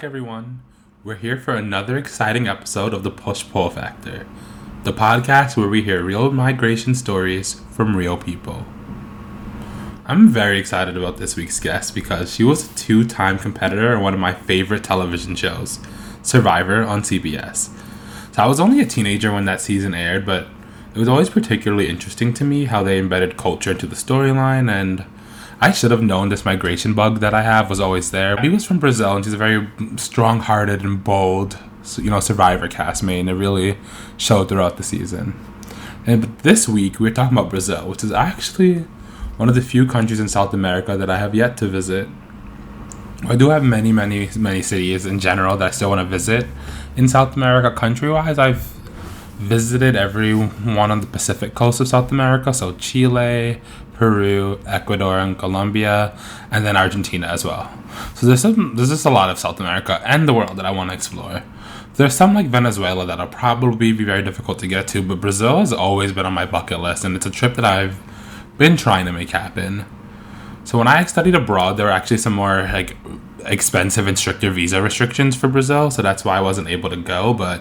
back, everyone. We're here for another exciting episode of the Push Pull Factor, the podcast where we hear real migration stories from real people. I'm very excited about this week's guest because she was a two time competitor in one of my favorite television shows, Survivor on CBS. So I was only a teenager when that season aired, but it was always particularly interesting to me how they embedded culture into the storyline and I should have known this migration bug that I have was always there. He was from Brazil, and she's a very strong-hearted and bold, you know, survivor castmate, and it really showed throughout the season. And but this week we're talking about Brazil, which is actually one of the few countries in South America that I have yet to visit. I do have many, many, many cities in general that I still want to visit in South America. Country-wise, I've visited every one on the Pacific coast of South America, so Chile, Peru, Ecuador, and Colombia, and then Argentina as well. So there's some, there's just a lot of South America and the world that I want to explore. There's some like Venezuela that'll probably be very difficult to get to, but Brazil has always been on my bucket list, and it's a trip that I've been trying to make happen. So when I studied abroad, there were actually some more like expensive and stricter visa restrictions for Brazil, so that's why I wasn't able to go. But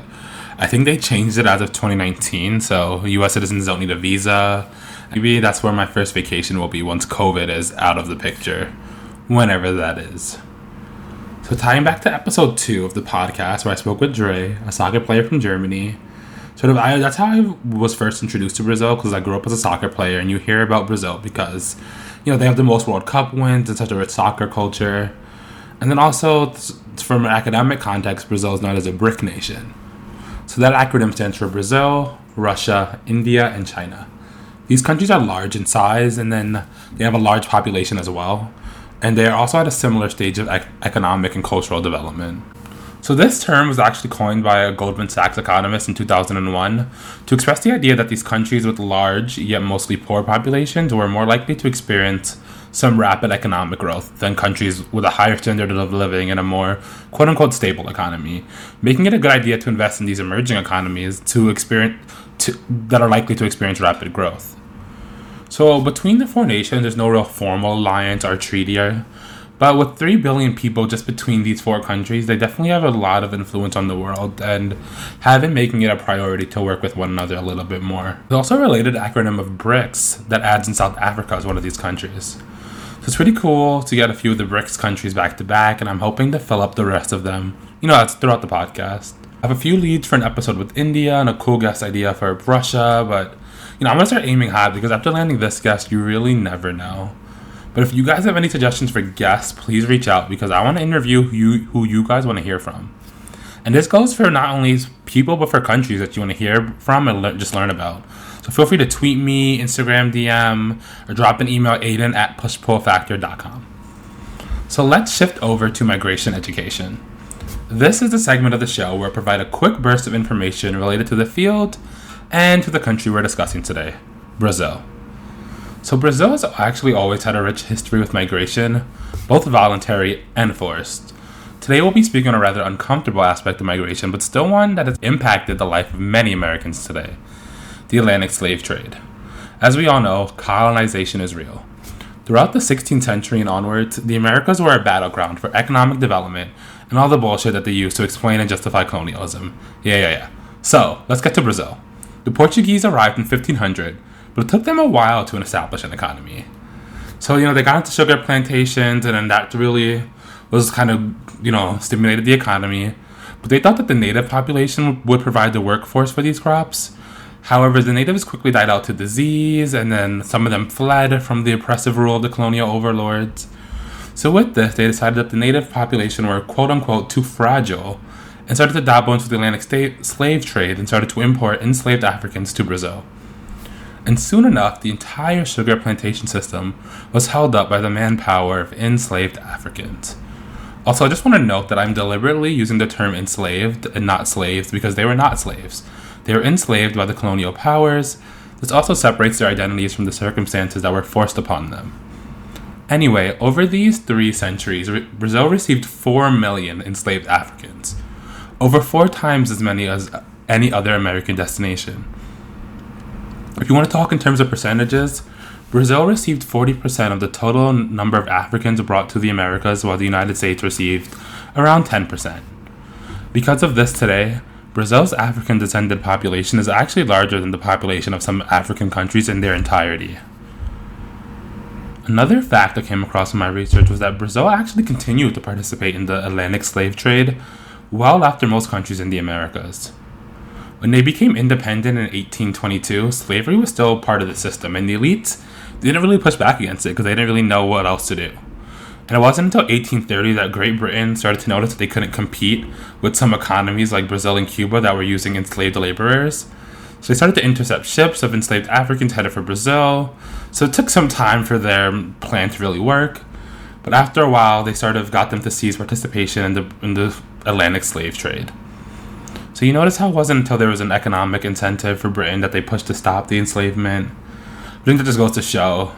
I think they changed it as of 2019, so U.S. citizens don't need a visa. Maybe that's where my first vacation will be once COVID is out of the picture, whenever that is. So, tying back to episode two of the podcast where I spoke with Dre, a soccer player from Germany, sort of I, that's how I was first introduced to Brazil because I grew up as a soccer player, and you hear about Brazil because you know they have the most World Cup wins and such a rich soccer culture, and then also from an academic context, Brazil is known as a BRIC nation. So that acronym stands for Brazil, Russia, India, and China. These countries are large in size and then they have a large population as well. And they are also at a similar stage of ec- economic and cultural development. So, this term was actually coined by a Goldman Sachs economist in 2001 to express the idea that these countries with large yet mostly poor populations were more likely to experience some rapid economic growth than countries with a higher standard of living and a more quote unquote stable economy, making it a good idea to invest in these emerging economies to experience to, that are likely to experience rapid growth. So between the four nations, there's no real formal alliance or treaty. But with 3 billion people just between these four countries, they definitely have a lot of influence on the world and have been making it a priority to work with one another a little bit more. There's also a related acronym of BRICS that adds in South Africa as one of these countries. So it's pretty cool to get a few of the BRICS countries back to back, and I'm hoping to fill up the rest of them, you know, that's throughout the podcast. I have a few leads for an episode with India and a cool guest idea for Russia, but you know, I'm gonna start aiming high because after landing this guest, you really never know. But if you guys have any suggestions for guests, please reach out because I want to interview who you, who you guys want to hear from. And this goes for not only people but for countries that you want to hear from and le- just learn about. So feel free to tweet me, Instagram DM, or drop an email Aiden at pushpullfactor.com. So let's shift over to migration education. This is the segment of the show where I provide a quick burst of information related to the field and to the country we're discussing today, Brazil. So, Brazil has actually always had a rich history with migration, both voluntary and forced. Today, we'll be speaking on a rather uncomfortable aspect of migration, but still one that has impacted the life of many Americans today the Atlantic slave trade. As we all know, colonization is real. Throughout the 16th century and onwards, the Americas were a battleground for economic development and all the bullshit that they used to explain and justify colonialism. Yeah, yeah, yeah. So, let's get to Brazil. The Portuguese arrived in 1500, but it took them a while to establish an economy. So, you know, they got into sugar plantations, and then that really was kind of, you know, stimulated the economy. But they thought that the native population would provide the workforce for these crops. However, the natives quickly died out to disease, and then some of them fled from the oppressive rule of the colonial overlords. So, with this, they decided that the native population were quote unquote too fragile and started to dabble into the Atlantic slave trade and started to import enslaved Africans to Brazil. And soon enough, the entire sugar plantation system was held up by the manpower of enslaved Africans. Also, I just want to note that I'm deliberately using the term enslaved and not slaves because they were not slaves. They were enslaved by the colonial powers. This also separates their identities from the circumstances that were forced upon them. Anyway, over these three centuries, Brazil received 4 million enslaved Africans over four times as many as any other American destination. If you want to talk in terms of percentages, Brazil received 40% of the total number of Africans brought to the Americas, while the United States received around 10%. Because of this today, Brazil's African descended population is actually larger than the population of some African countries in their entirety. Another fact I came across in my research was that Brazil actually continued to participate in the Atlantic slave trade well after most countries in the Americas. When they became independent in 1822, slavery was still part of the system, and the elites didn't really push back against it because they didn't really know what else to do. And it wasn't until 1830 that Great Britain started to notice that they couldn't compete with some economies like Brazil and Cuba that were using enslaved laborers. So they started to intercept ships of enslaved Africans headed for Brazil. So it took some time for their plan to really work. But after a while, they sort of got them to cease participation in the, in the Atlantic slave trade. So you notice how it wasn't until there was an economic incentive for Britain that they pushed to stop the enslavement. I think that just goes to show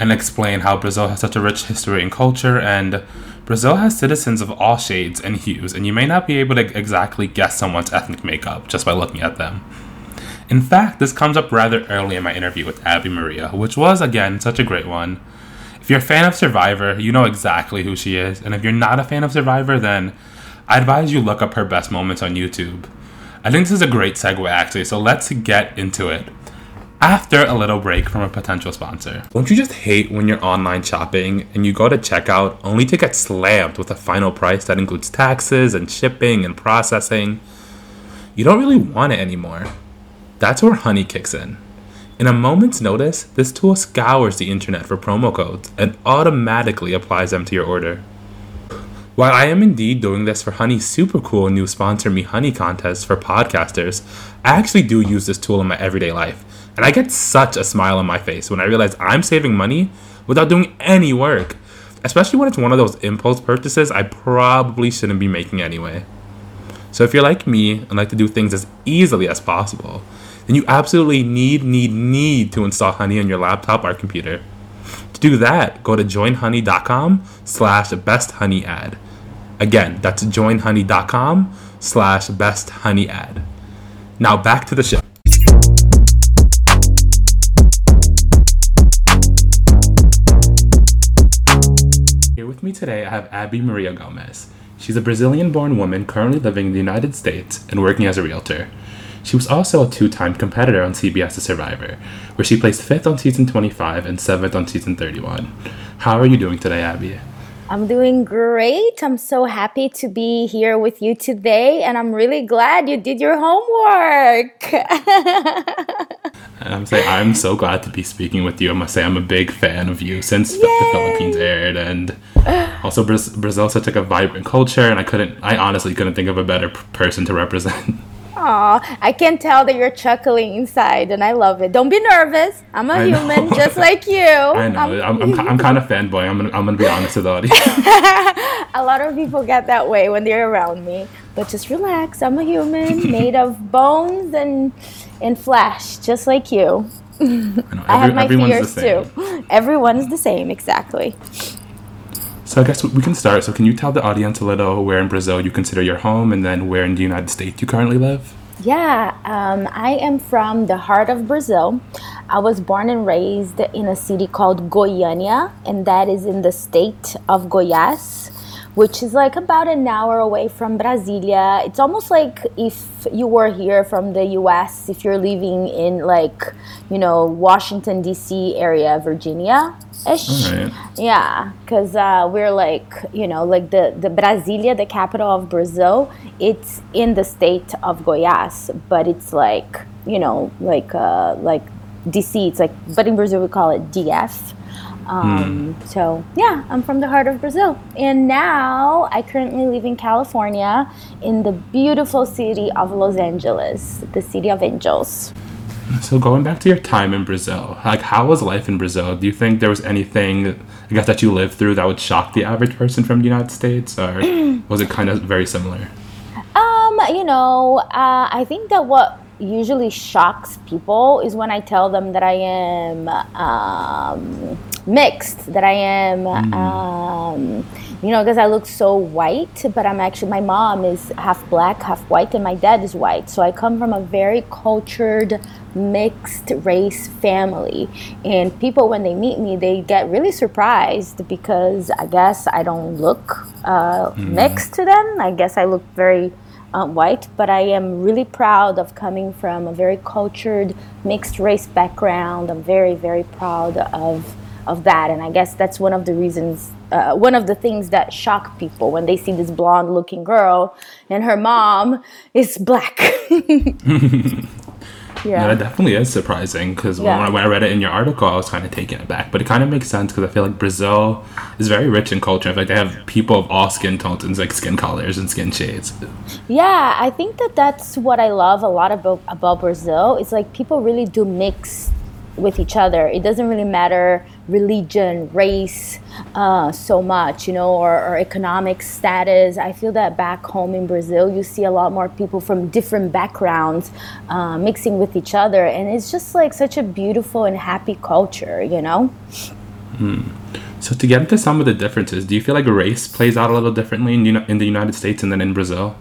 and explain how Brazil has such a rich history and culture, and Brazil has citizens of all shades and hues, and you may not be able to exactly guess someone's ethnic makeup just by looking at them. In fact, this comes up rather early in my interview with Abi Maria, which was, again, such a great one. If you're a fan of Survivor, you know exactly who she is, and if you're not a fan of Survivor, then I advise you look up her best moments on YouTube. I think this is a great segue, actually, so let's get into it after a little break from a potential sponsor. Don't you just hate when you're online shopping and you go to checkout only to get slammed with a final price that includes taxes and shipping and processing? You don't really want it anymore. That's where Honey kicks in. In a moment's notice, this tool scours the internet for promo codes and automatically applies them to your order. While I am indeed doing this for Honey's super cool new Sponsor Me Honey contest for podcasters, I actually do use this tool in my everyday life and I get such a smile on my face when I realize I'm saving money without doing any work. Especially when it's one of those impulse purchases I probably shouldn't be making anyway. So if you're like me and like to do things as easily as possible, then you absolutely need, need, need to install Honey on your laptop or computer. To do that, go to joinhoney.com slash besthoneyad. Again, that's joinhoney.com slash besthoneyad. Now back to the show. Here with me today, I have Abi Maria Gomes. She's a Brazilian born woman currently living in the United States and working as a realtor. She was also a two time competitor on CBS's Survivor, where she placed fifth on season 25 and seventh on season 31. How are you doing today, Abby? I'm doing great. I'm so happy to be here with you today, and I'm really glad you did your homework. I'm saying I'm so glad to be speaking with you. I must say I'm a big fan of you since Yay! the Philippines aired, and also Brazil is such like a vibrant culture, and I couldn't, I honestly couldn't think of a better person to represent. Aw, I can tell that you're chuckling inside, and I love it. Don't be nervous. I'm a I human know. just like you. I know. I'm, I'm, I'm, I'm kind of fanboy. I'm gonna, I'm gonna be honest with the audience. a lot of people get that way when they're around me, but just relax. I'm a human made of bones and and flesh, just like you. I, know, every, I have my fears too. Everyone's the same, exactly. So I guess we can start. So can you tell the audience a little where in Brazil you consider your home, and then where in the United States you currently live? Yeah, um, I am from the heart of Brazil. I was born and raised in a city called Goiânia, and that is in the state of Goiás which is like about an hour away from Brasilia. It's almost like if you were here from the US, if you're living in like, you know, Washington, D.C. area, Virginia. Ish. Right. Yeah, because uh, we're like, you know, like the, the Brasilia, the capital of Brazil, it's in the state of Goiás, but it's like, you know, like uh, like DC, it's like, but in Brazil we call it DF. Um, mm. So, yeah, I'm from the heart of Brazil. And now I currently live in California in the beautiful city of Los Angeles, the city of angels. So, going back to your time in Brazil, like, how was life in Brazil? Do you think there was anything, I guess, that you lived through that would shock the average person from the United States, or was it kind of very similar? Um, you know, uh, I think that what usually shocks people is when I tell them that I am um, mixed, that I am, mm. um, you know, because I look so white, but I'm actually, my mom is half black, half white, and my dad is white. So I come from a very cultured, mixed race family. And people, when they meet me, they get really surprised because I guess I don't look uh, mm. mixed to them. I guess I look very um, white, but I am really proud of coming from a very cultured, mixed race background. I'm very, very proud of of that, and I guess that's one of the reasons, uh, one of the things that shock people when they see this blonde-looking girl and her mom is black. Yeah, that definitely is surprising because yeah. when, when, I read it in your article, I was kind of taken aback. But it kind of makes sense because I feel like Brazil is very rich in culture. I feel like they have people of all skin tones and like skin colors and skin shades. Yeah, I think that that's what I love a lot about about Brazil. It's like people really do mix with each other. It doesn't really matter religion, race, uh, so much, you know, or, or, economic status. I feel that back home in Brazil, you see a lot more people from different backgrounds uh, mixing with each other, and it's just like such a beautiful and happy culture, you know. Hmm. So to get into some of the differences, do you feel like race plays out a little differently in, in the United States and then in Brazil?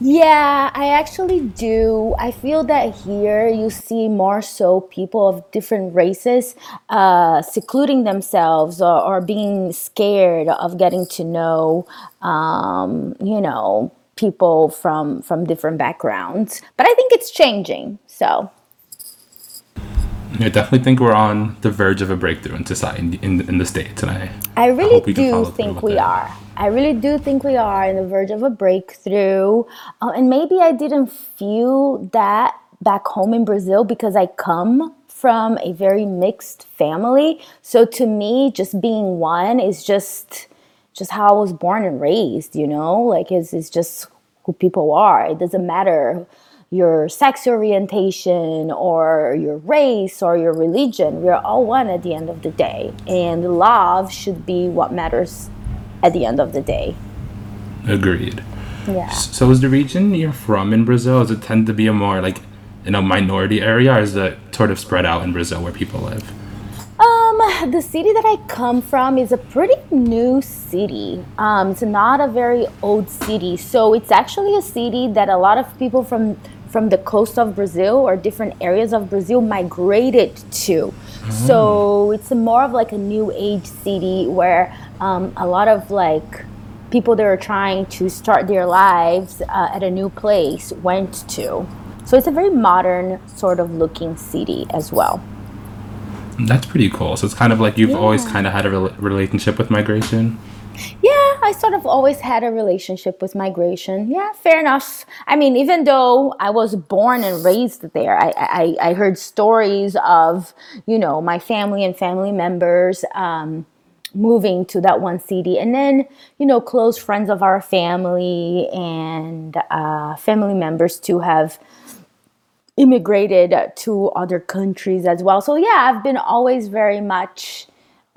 Yeah, I actually do. I feel that here you see more so people of different races uh, secluding themselves or, or, being scared of getting to know, um, you know, people from from different backgrounds. But I think it's changing. So. I definitely think we're on the verge of a breakthrough in society in, in, in the states, and I I really I do think we it. are. I really do think we are on the verge of a breakthrough. Uh, and maybe I didn't feel that back home in Brazil because I come from a very mixed family. So to me, just being one is just just how I was born and raised, you know? Like it's, it's just who people are. It doesn't matter your sex orientation or your race or your religion. We're all one at the end of the day. And love should be what matters at the end of the day. Agreed. Yeah. So is the region you're from in Brazil, does it tend to be a more like in a minority area or is it sort of spread out in Brazil where people live? Um, the city that I come from is a pretty new city. Um, it's not a very old city. So it's actually a city that a lot of people from from the coast of Brazil or different areas of Brazil migrated to. Mm. So it's more of like a new age city where um, a lot of like people that are trying to start their lives uh, at a new place went to. So it's a very modern sort of looking city as well. That's pretty cool. So it's kind of like you've yeah. always kind of had a re- relationship with migration. Yeah, I sort of always had a relationship with migration. Yeah, fair enough. I mean, even though I was born and raised there, I, I, I heard stories of, you know, my family and family members um, moving to that one city and then you know close friends of our family and uh, family members to have immigrated to other countries as well so yeah i've been always very much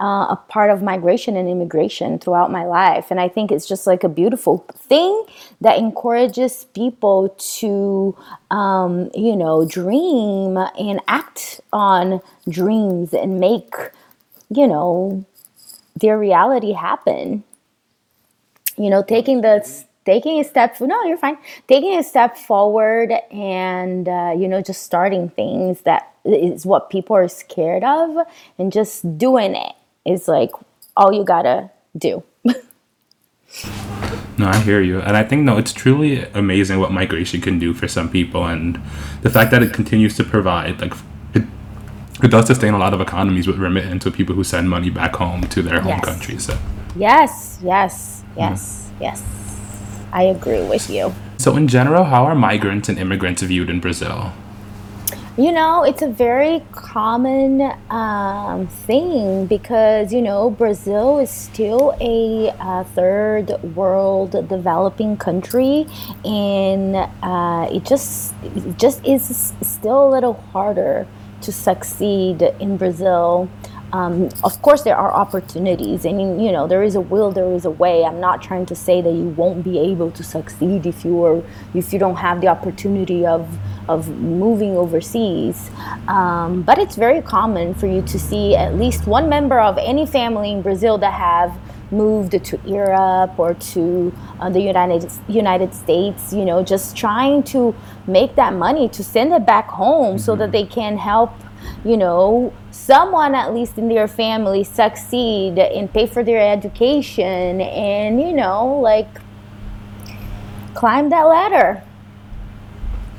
uh, a part of migration and immigration throughout my life. And i think it's just like a beautiful thing that encourages people to um, you know dream and act on dreams and make you know their reality happen. You know, taking the taking a step no you're fine. Taking a step forward and uh, you know just starting things that is what people are scared of and just doing it is like all you gotta do no i hear you and i think no it's truly amazing what migration can do for some people and the fact that it continues to provide like it does sustain a lot of economies with remittance with people who send money back home to their home yes. countries. So. Yes, yes, yes, mm. yes. I agree with you. So, in general, how are migrants and immigrants viewed in Brazil? You know, it's a very common um, thing because, you know, Brazil is still a uh, third world developing country and uh, it just it just is still a little harder to succeed in Brazil. Um, of course, there are opportunities. I mean, you know, there is a will, there is a way. I'm not trying to say that you won't be able to succeed if you are if you don't have the opportunity of of moving overseas. Um, but it's very common for you to see at least one member of any family in Brazil that have moved to Europe or to uh, the United United States. You know, just trying to make that money to send it back home mm-hmm. so that they can help. You know, someone at least in their family succeed and pay for their education, and you know, like climb that ladder.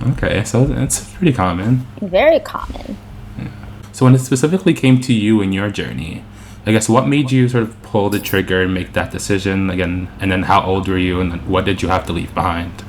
Okay, so that's pretty common. Very common. Yeah. So when it specifically came to you in your journey, I guess what made you sort of pull the trigger and make that decision again? And then how old were you, and what did you have to leave behind?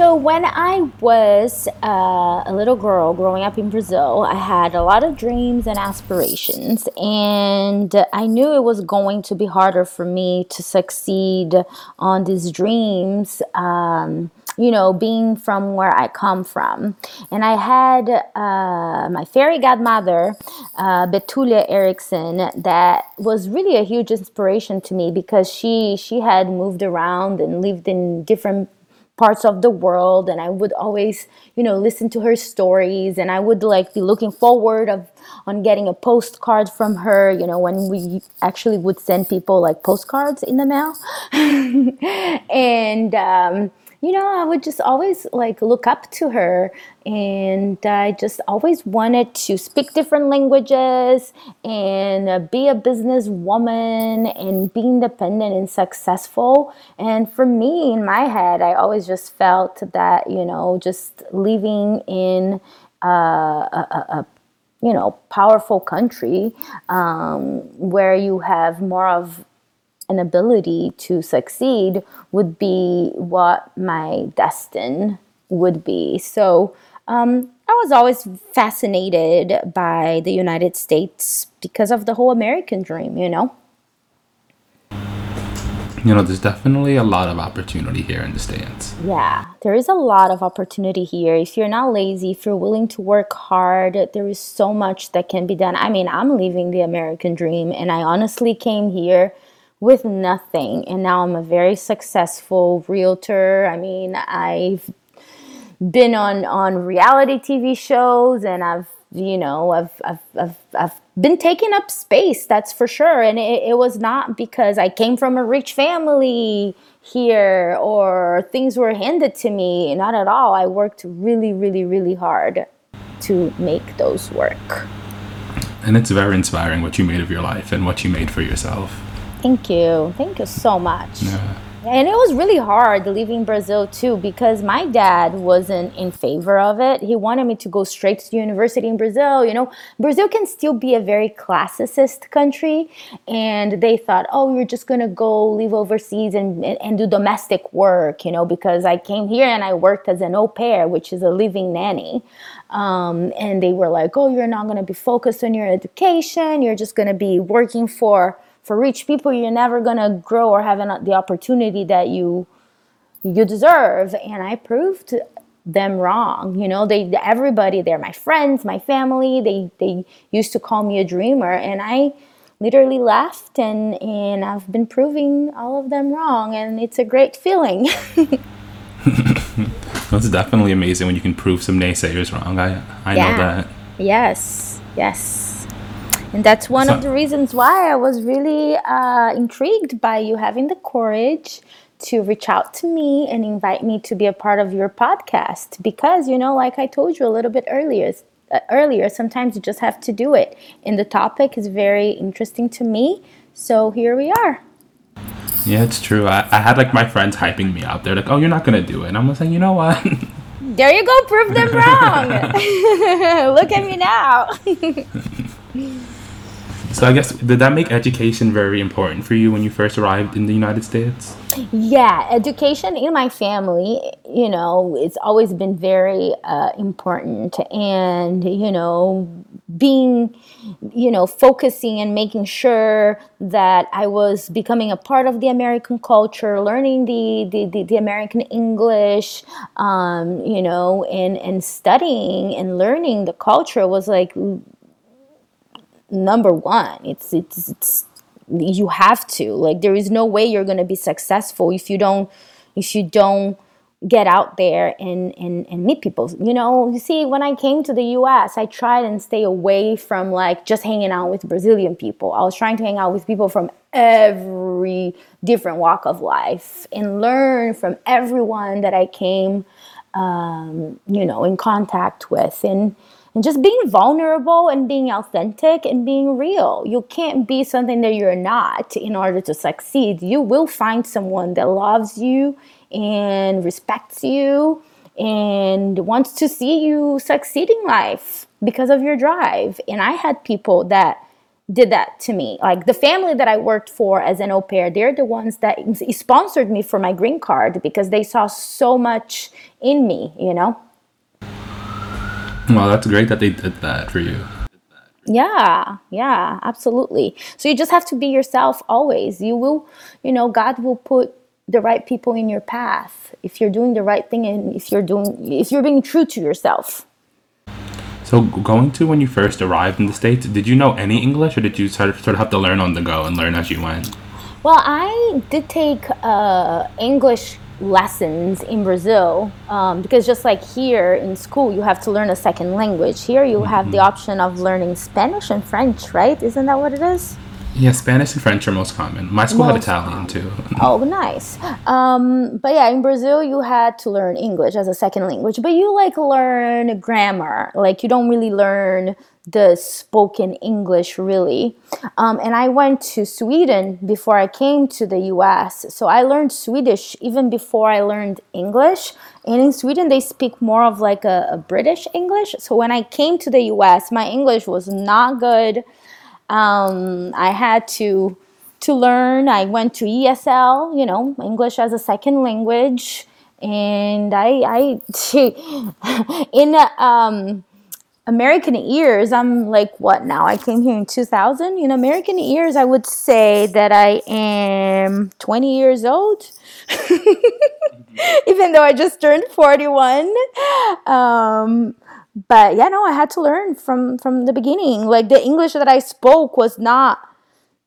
So when I was uh, a little girl growing up in Brazil, I had a lot of dreams and aspirations, and I knew it was going to be harder for me to succeed on these dreams. Um, you know, being from where I come from. And I had uh, my fairy godmother, uh, Betulia Erickson, that was really a huge inspiration to me because she she had moved around and lived in different parts of the world and i would always you know listen to her stories and i would like be looking forward of on getting a postcard from her you know when we actually would send people like postcards in the mail. And um, you know, I would just always like look up to her. And I just always wanted to speak different languages and uh, be a businesswoman and be independent and successful. And for me, in my head, I always just felt that, you know, just living in uh, a, a, a you know powerful country um, where you have more of an ability to succeed would be what my destiny would be. So um, I was always fascinated by the United States because of the whole American dream, you know? You know, there's definitely a lot of opportunity here in the States. Yeah, there is a lot of opportunity here. If you're not lazy, if you're willing to work hard, there is so much that can be done. I mean, I'm living the American dream, and I honestly came here with nothing. And now I'm a very successful realtor. I mean, I've been on, on reality TV shows and I've, you know, I've, I've, I've, I've been taking up space, that's for sure. And it, it was not because I came from a rich family here or things were handed to me. Not at all. I worked really, really, really hard to make those work. And it's very inspiring what you made of your life and what you made for yourself. Thank you. Thank you so much. Yeah. And it was really hard leaving Brazil too because my dad wasn't in favor of it. He wanted me to go straight to university in Brazil. You know, Brazil can still be a very classicist country. And they thought, oh, you're just going to go live overseas and, and, and do domestic work, you know, because I came here and I worked as an au pair, which is a living nanny. Um, and they were like, oh, you're not going to be focused on your education. You're just going to be working for for rich people you're never going to grow or have an, the opportunity that you you deserve. And i proved them wrong. You know they everybody they're my friends my family. They they used to call me a dreamer. And i literally left and and i've been proving all of them wrong. And it's a great feeling. That's definitely amazing when you can prove some naysayers wrong. I i yeah. know that. Yes. Yes and that's one so, of the reasons why I was really uh, intrigued by you having the courage to reach out to me and invite me to be a part of your podcast. Because, you know, like I told you a little bit earlier, uh, earlier, sometimes you just have to do it. And the topic is very interesting to me. So here we are. Yeah, it's true. I, I had like my friends hyping me out. They're like, oh, you're not going to do it. And I'm like, you know what? there you go. Prove them wrong. Look at me now. So I guess did that make education very important for you when you first arrived in the United States? Yeah, education in my family, you know, it's always been very uh, important, and you know, being, you know, focusing and making sure that I was becoming a part of the American culture, learning the the, the, the American English, um, you know, and and studying and learning the culture was like number one. It's it's it's you have to. Like there is no way you're going to be successful if you don't if you don't get out there and, and, and meet people. You know, you see, when I came to the US, I tried and stay away from like just hanging out with Brazilian people. I was trying to hang out with people from every different walk of life and learn from everyone that I came, um, you know, in contact with. And and just being vulnerable and being authentic and being real. You can't be something that you're not in order to succeed. You will find someone that loves you and respects you and wants to see you succeed in life because of your drive. And I had people that did that to me. Like the family that I worked for as an au pair, they're the ones that sponsored me for my green card because they saw so much in me, you know? Well, that's great that they did that for you. Yeah, yeah, absolutely. So you just have to be yourself always. You will, you know, God will put the right people in your path if you're doing the right thing and if you're doing if you're being true to yourself. So going to when you first arrived in the states, did you know any English or did you sort of sort of have to learn on the go and learn as you went? Well, I did take uh, English lessons in Brazil um, because just like here in school, you have to learn a second language. Here, you have mm-hmm. the option of learning Spanish and French, right? Isn't that what it is? Yeah, Spanish and French are most common. My school most had Italian too. oh, nice. Um, but yeah, in Brazil, you had to learn English as a second language, but you like learn grammar. Like you don't really learn the spoken English really. Um, and I went to Sweden before I came to the US. So I learned Swedish even before I learned English. And in Sweden, they speak more of like a, a British English. So when I came to the US, my English was not good. Um, I had to to learn. I went to ESL, you know, English as a second language, and I, I in um, American ears, I'm like, what now? I came here in 2000. In American ears, I would say that I am 20 years old, even though I just turned 41. Um, but yeah, no, I had to learn from from the beginning. Like the English that I spoke was not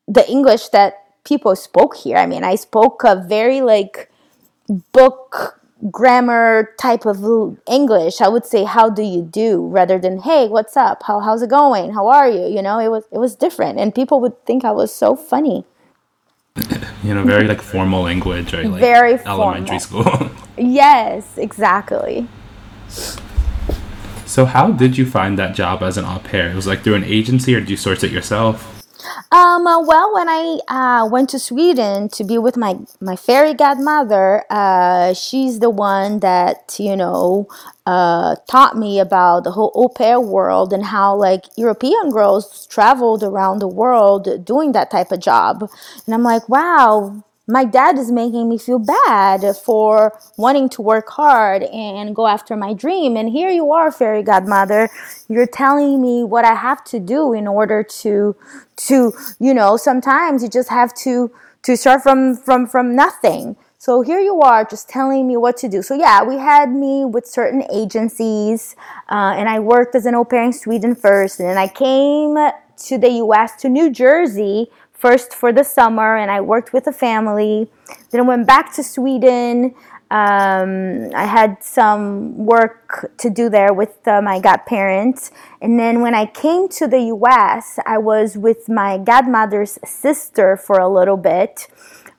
the English that people spoke here. I mean, I spoke a very like book grammar type of English. I would say, "How do you do?" rather than "Hey, what's up? How how's it going? How are you?" You know, it was it was different, and people would think I was so funny. you know, very like formal language, right? Like very elementary formal. school. yes, exactly. So, how did you find that job as an au pair? It was like through an agency, or did you source it yourself? Um, uh, well, when I uh, went to Sweden to be with my, my fairy godmother, uh, she's the one that, you know, uh, taught me about the whole au pair world and how, like, European girls traveled around the world doing that type of job. And I'm like, wow, my dad is making me feel bad for wanting to work hard and go after my dream. And here you are, fairy godmother. You're telling me what I have to do in order to, to, you know, sometimes you just have to, to start from, from, from nothing. So here you are just telling me what to do. So yeah, we had me with certain agencies, uh, and I worked as an au pair in Sweden first, and then I came to the U.S. to New Jersey first for the summer and I worked with a family. Then I went back to Sweden. Um, I had some work to do there with uh, my godparents. And then when I came to the US, I was with my godmother's sister for a little bit.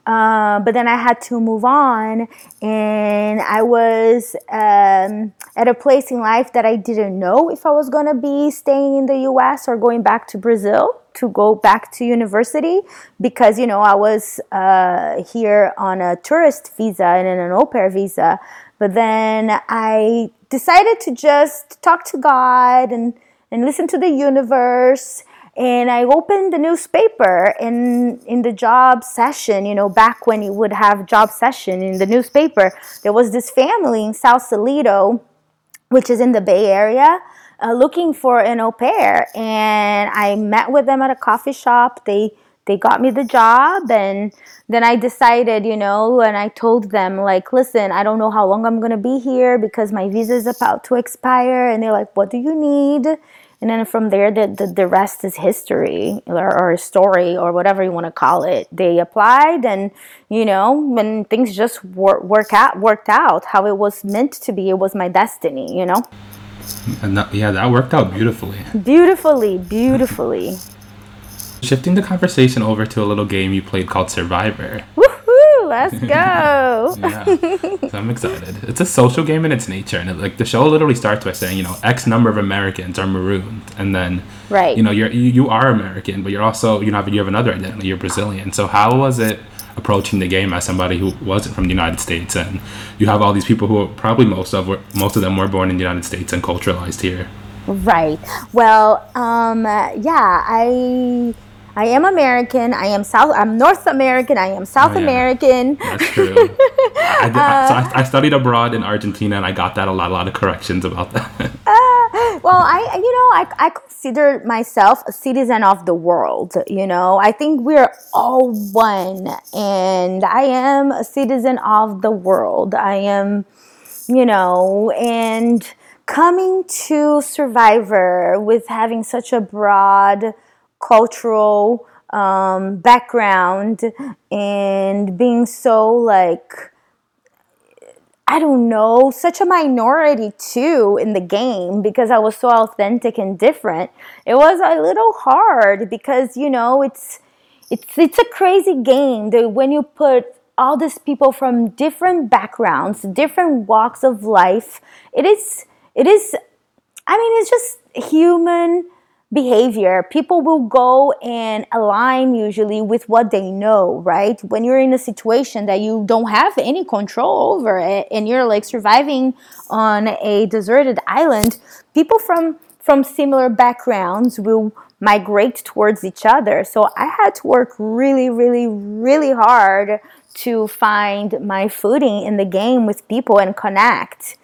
Uh, but then I had to move on, and I was um, at a place in life that I didn't know if I was going to be staying in the US or going back to Brazil to go back to university because you know I was uh, here on a tourist visa and an au pair visa, but then I decided to just talk to God and and listen to the universe. And I opened the newspaper and in the job session, you know, back when you would have job session in the newspaper, there was this family in Sausalito, which is in the Bay Area uh, looking for an au pair, and I met with them at a coffee shop. They they got me the job, and then I decided, you know, and I told them like, listen, I don't know how long I'm gonna be here because my visa is about to expire, and they're like, what do you need? And then from there, the, the, the rest is history or, or story or whatever you want to call it. They applied, and you know, when things just work, work out, worked out how it was meant to be. It was my destiny, you know. And that, yeah, that worked out beautifully. Beautifully, beautifully. Shifting the conversation over to a little game you played called Survivor. Woohoo! Let's go. Yeah, so I'm excited. It's a social game in its nature, and it, like the show literally starts by saying, you know, X number of Americans are marooned, and then, Right. you know, you're you, you are American, but you're also you know you have another identity. You're Brazilian. So how was it approaching the game as somebody who wasn't from the United States, and you have all these people who probably most of were, most of them were born in the United States and culturalized here. Right. Well, um, yeah, I I am American. I am South. I'm North American. I am South Oh, yeah. American. That's true. I, did, I, so I, uh, I studied abroad in Argentina, and I got that a lot, a lot of corrections about that. Uh, well, I you know I I consider myself a citizen of the world. You know, I think we're all one, and I am a citizen of the world. I am, you know, and coming to Survivor with having such a broad cultural um, background and being so like I don't know, such a minority too in the game because I was so authentic and different. It was a little hard because you know it's it's it's a crazy game that when you put all these people from different backgrounds, different walks of life, it is it is I mean it's just human behavior. People will go and align usually with what they know, right? When you're in a situation that you don't have any control over it and you're like surviving on a deserted island, people from from similar backgrounds will migrate towards each other. So I had to work really, really, really hard to find my footing in the game with people and connect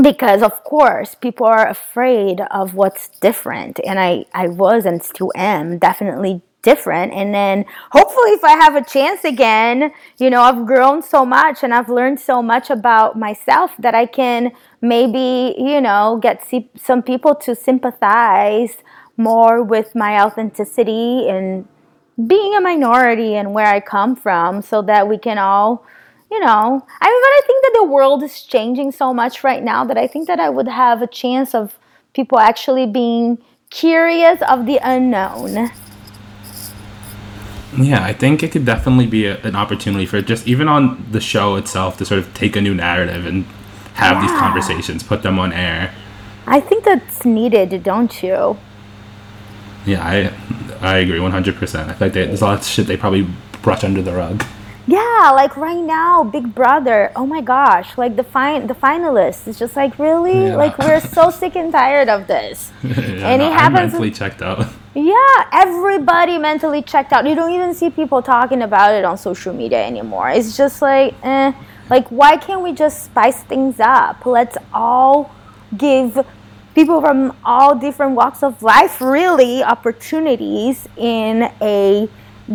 because of course people are afraid of what's different and i i was and still am definitely different. And then hopefully if i have a chance again you know i've grown so much and i've learned so much about myself that i can maybe you know get some people to sympathize more with my authenticity and being a minority and where i come from so that we can all you know, I mean, but I think that the world is changing so much right now that I think that I would have a chance of people actually being curious of the unknown. Yeah, I think it could definitely be a, an opportunity for just even on the show itself to sort of take a new narrative and have these conversations, put them on air. I think that's needed, don't you? Yeah, I I agree one hundred percent. I feel like they, there's a lot of shit they probably brush under the rug. Yeah, like right now, Big Brother. Oh my gosh, like the fin the finalists. It's just like really, Yeah. like we're so sick and tired of this. Yeah, And no, it I'm happens- mentally checked out. Yeah, everybody mentally checked out. You don't even see people talking about it on social media anymore. It's just like, eh, like why can't we just spice things up? Let's all give people from all different walks of life really opportunities in a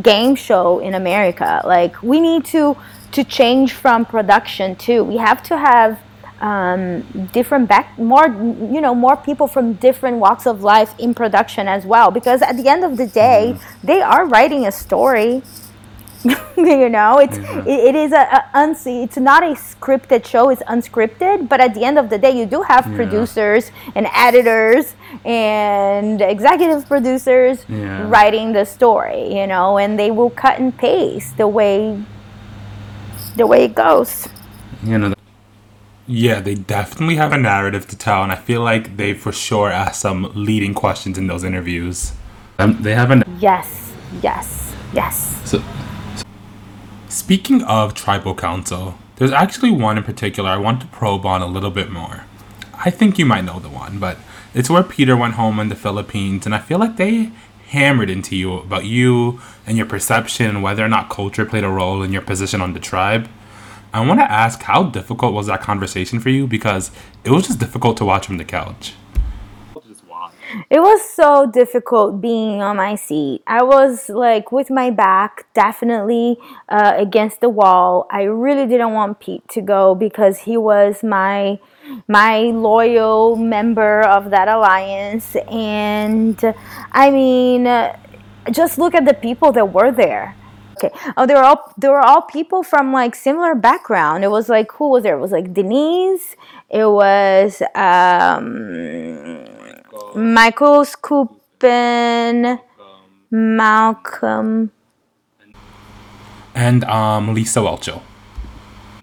game show in America. Like we need to to change from production too. We have to have um, different back more you know more people from different walks of life in production as well because at the end of the day they are writing a story you know it's Yeah. it, it is a, a uns- it's not a scripted show it's unscripted but at the end of the day you do have Yeah. producers and editors and executive producers Yeah. writing the story you know and they will cut and paste the way the way it goes You know. Yeah, they definitely have a narrative to tell, and I feel like they for sure ask some leading questions in those interviews. Um, they have a yes yes yes So, speaking of tribal council, there's actually one in particular I want to probe on a little bit more. I think you might know the one, but it's where Peter went home in the Philippines, and I feel like they hammered into you about you and your perception and whether or not culture played a role in your position on the tribe. I want to ask how difficult was that conversation for you because it was just difficult to watch from the couch. It was so difficult being on my seat. I was like with my back definitely uh, against the wall. I really didn't want Pete to go because he was my my loyal member of that alliance and I mean just look at the people that were there. Okay. Oh, they were all they were all people from like similar background. It was like who was there? It was like Denise. It was um, Michael Skupin. Malcolm. And um, Lisa Whelchel.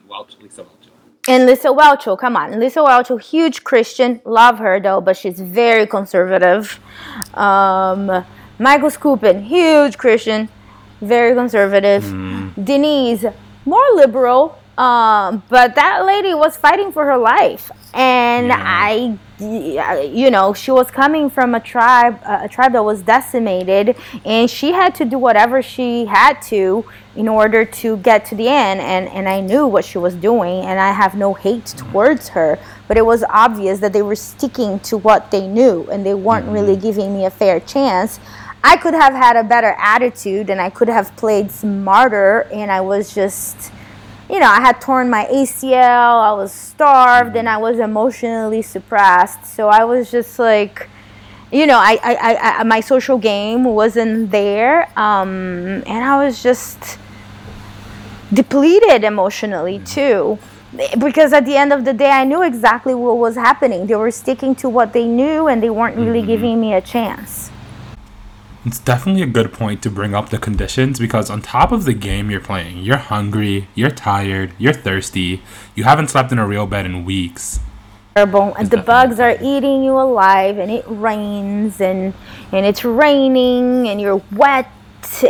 Welch, Lisa Whelchel. And Lisa Whelchel, come on. Lisa Whelchel, huge Christian. Love her though, but she's very conservative. Um, Michael Skupin, huge Christian, very conservative. Denise, more liberal, um, but that lady was fighting for her life. And I, you know, she was coming from a tribe, a tribe that was decimated, and she had to do whatever she had to in order to get to the end. And, and I knew what she was doing, and I have no hate towards her. But it was obvious that they were sticking to what they knew, and they weren't really mm-hmm. giving me a fair chance. I could have had a better attitude, and I could have played smarter, and I was just you know, I had torn my ACL, I was starved, and I was emotionally suppressed. So I was just like, you know, I, I, I, my social game wasn't there, um, and I was just depleted emotionally too. Because at the end of the day, I knew exactly what was happening. They were sticking to what they knew, and they weren't really giving me a chance. It's definitely a good point to bring up the conditions because on top of the game you're playing, you're hungry, you're tired, you're thirsty, you haven't slept in a real bed in weeks. terrible. And the bugs are eating you alive and it rains and and it's raining and you're wet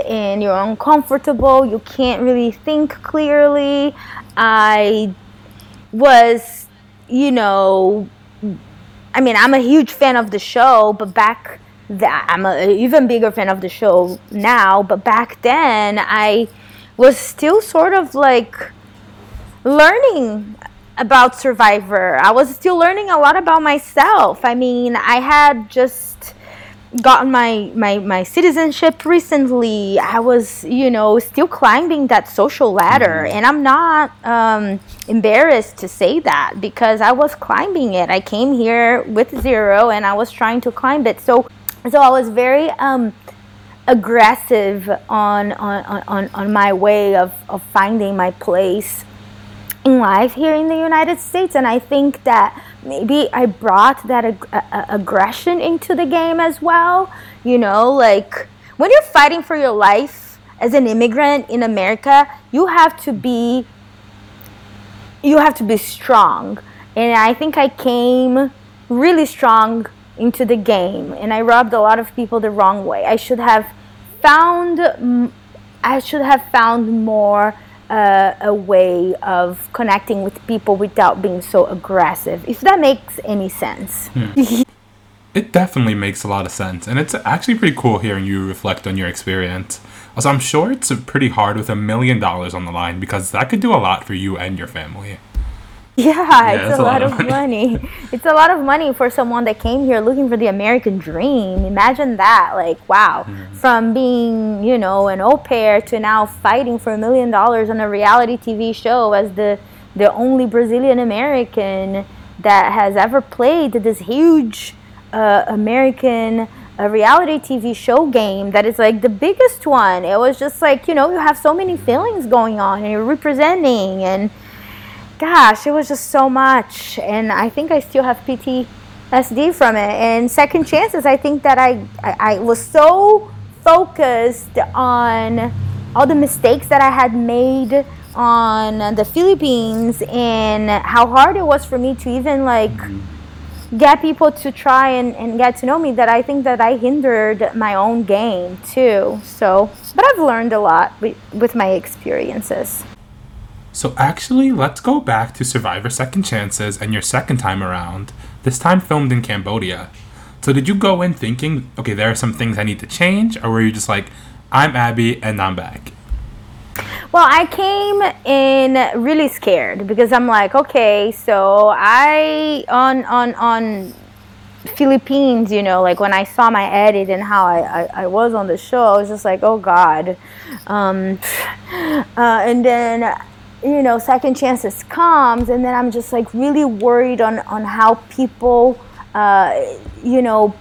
and you're uncomfortable. You can't really think clearly. I was you know i mean i'm a huge fan of the show but back that i'm a even bigger fan of the show now but back then i was still sort of like learning about Survivor. I was still learning a lot about myself. I mean, I had just gotten my, my, my citizenship recently. I was, you know, still climbing that social ladder. And I'm not um, embarrassed to say that because I was climbing it. I came here with zero and I was trying to climb it. So, so I was very um, aggressive on, on, on, on my way of, of finding my place in life here in the United States, and I think that maybe I brought that ag- a- aggression into the game as well. You know, like when you're fighting for your life as an immigrant in America, you have to be you have to be strong, and I think I came really strong into the game, and I rubbed a lot of people the wrong way. I should have found I should have found more uh, a way of connecting with people without being so aggressive. If that makes any sense. It definitely makes a lot of sense, and it's actually pretty cool hearing you reflect on your experience. Also, I'm sure it's pretty hard with a million dollars on the line because that could do a lot for you and your family. Yeah, it's a lot, of money. it's a lot of money for someone that came here looking for the American dream. Imagine that. Like, wow. From being, you know, an au pair to now fighting for a million dollars on a reality TV show as the the only Brazilian American that has ever played this huge uh, American a reality TV show game that is like the biggest one. It was just like, you know, you have so many feelings going on and you're representing and gosh, it was just so much. And I think I still have PTSD from it. And second chances, I think that I, I, I was so focused on all the mistakes that I had made on the Philippines and how hard it was for me to even like get people to try and, and get to know me that I think that I hindered my own game too. So, but I've learned a lot with, with my experiences. So, actually, let's go back to Survivor Second Chances and your second time around, this time filmed in Cambodia. So, did you go in thinking, okay, there are some things I need to change, or were you just like, I'm Abi and I'm back? Well, I came in really scared because I'm like, okay, so I on on on Philippines, you know, like when I saw my edit and how I, I, I was on the show, I was just like, oh God. Um, uh, and then, you know, second chances comes, and then I'm just like really worried on, on how people, uh, you know,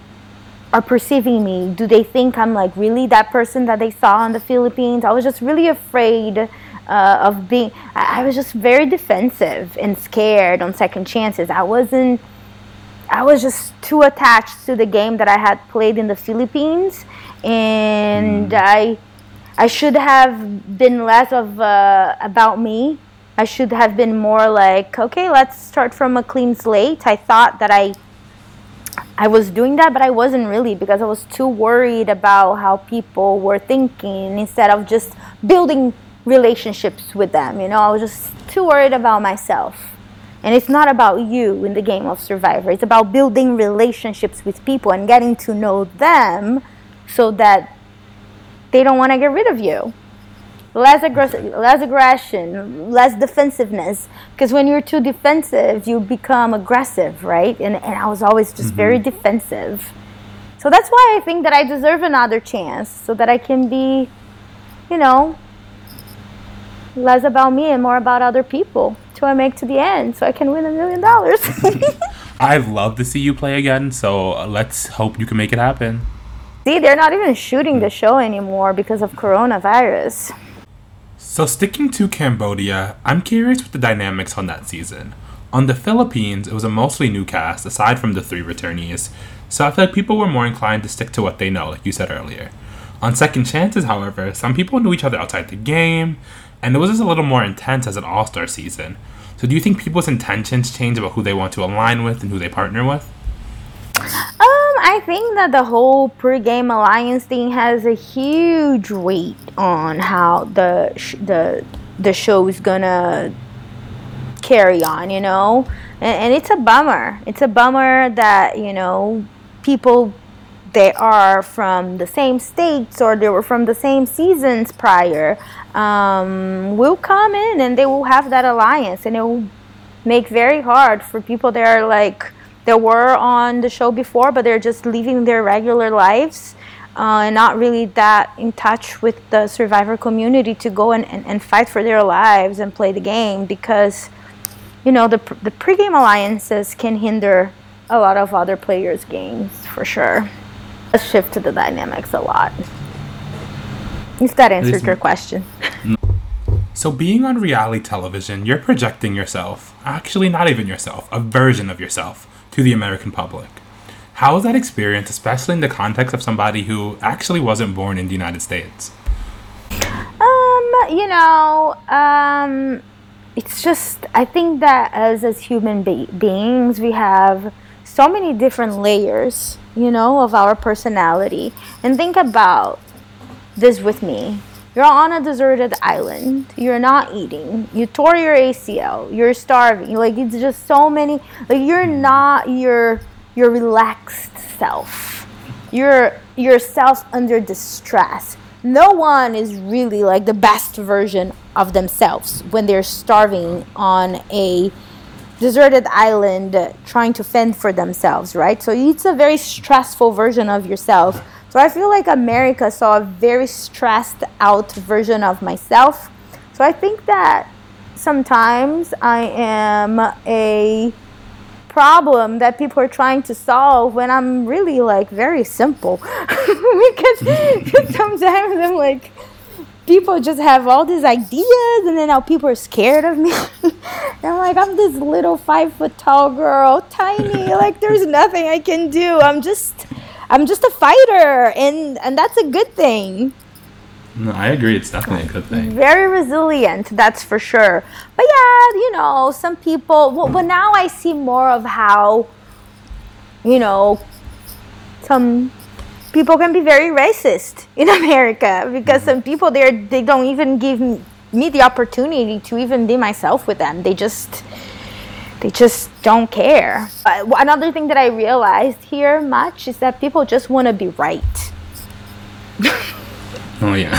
are perceiving me. Do they think I'm like really that person that they saw in the Philippines? I was just really afraid uh, of being, I I was just very defensive and scared on second chances. I wasn't I was just too attached to the game that I had played in the Philippines, and mm. I I should have been less of uh, about me. I should have been more like, okay, let's start from a clean slate. I thought that I I was doing that, but I wasn't really because I was too worried about how people were thinking instead of just building relationships with them. You know, I was just too worried about myself. And it's not about you in the game of Survivor. It's about building relationships with people and getting to know them so that they don't want to get rid of you. Less, aggress- less aggression, less defensiveness. Because when you're too defensive, you become aggressive, right? And, and I was always just mm-hmm. very defensive. So that's why I think that I deserve another chance so that I can be, you know, less about me and more about other people till I make to the end so I can win a million dollars. I'd love to see you play again, so let's hope you can make it happen. See, they're not even shooting the show anymore because of coronavirus. So, sticking to Cambodia, I'm curious with the dynamics on that season. On the Philippines, it was a mostly new cast, aside from the three returnees, so I feel like people were more inclined to stick to what they know, like you said earlier. On Second Chances, however, some people knew each other outside the game, and it was just a little more intense as an all star season. So, do you think people's intentions change about who they want to align with and who they partner with? Um, I think that the whole pre-game alliance thing has a huge weight on how the sh- the the show is gonna carry on. You know, and, and it's a bummer. It's a bummer that you know people they are from the same states or they were from the same seasons prior um, will come in and they will have that alliance and it will make very hard for people that are like that were on the show before but they're just living their regular lives uh, and not really that in touch with the survivor community to go and, and, and fight for their lives and play the game because you know the, the pregame alliances can hinder a lot of other players games for sure a shift to the dynamics a lot. If that answered your question. So, being on reality television, you're projecting yourself, actually, not even yourself, a version of yourself, to the American public. How was that experience, especially in the context of somebody who actually wasn't born in the United States? Um, you know, um, it's just, I think that as, as human be- beings, we have so many different layers you know, of our personality. And think about this with me. You're on a deserted island. You're not eating. You tore your ACL. You're starving. Like it's just so many. Like you're not your your relaxed self. You're yourself under distress. No one is really like the best version of themselves when they're starving on a deserted island trying to fend for themselves, right? So it's a very stressful version of yourself. So I feel like America saw a very stressed out version of myself. So I think that sometimes I am a problem that people are trying to solve when I'm really like very simple. because sometimes I'm like, people just have all these ideas and then now people are scared of me and i'm like i'm this little five foot tall girl tiny like there's nothing i can do i'm just i'm just a fighter and and that's a good thing no, I agree. It's definitely a good thing. Very resilient, that's for sure. But yeah, you know, some people. Well, but now I see more of how, you know, some people can be very racist in America because some people there they don't even give me the opportunity to even be myself with them. They just they just don't care. Uh, another thing that I realized here much is that people just want to be right. oh yeah.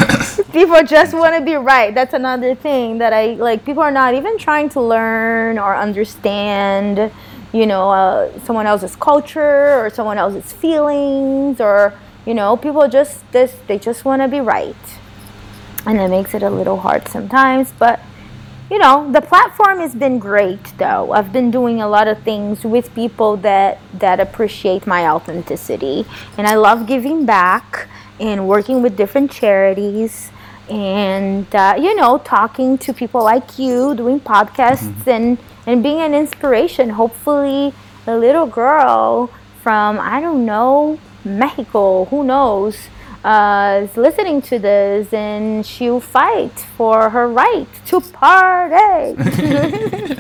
people just want to be right. That's another thing that I like. People are not even trying to learn or understand you know, uh, someone else's culture or someone else's feelings or, you know, people just this they just want to be right. And it makes it a little hard sometimes, but you know, the platform has been great though. I've been doing a lot of things with people that that appreciate my authenticity, and I love giving back and working with different charities and uh, you know talking to people like you doing podcasts mm-hmm. and and being an inspiration. Hopefully, a little girl from I don't know Mexico, who knows, uh, is listening to this and she'll fight for her right to party.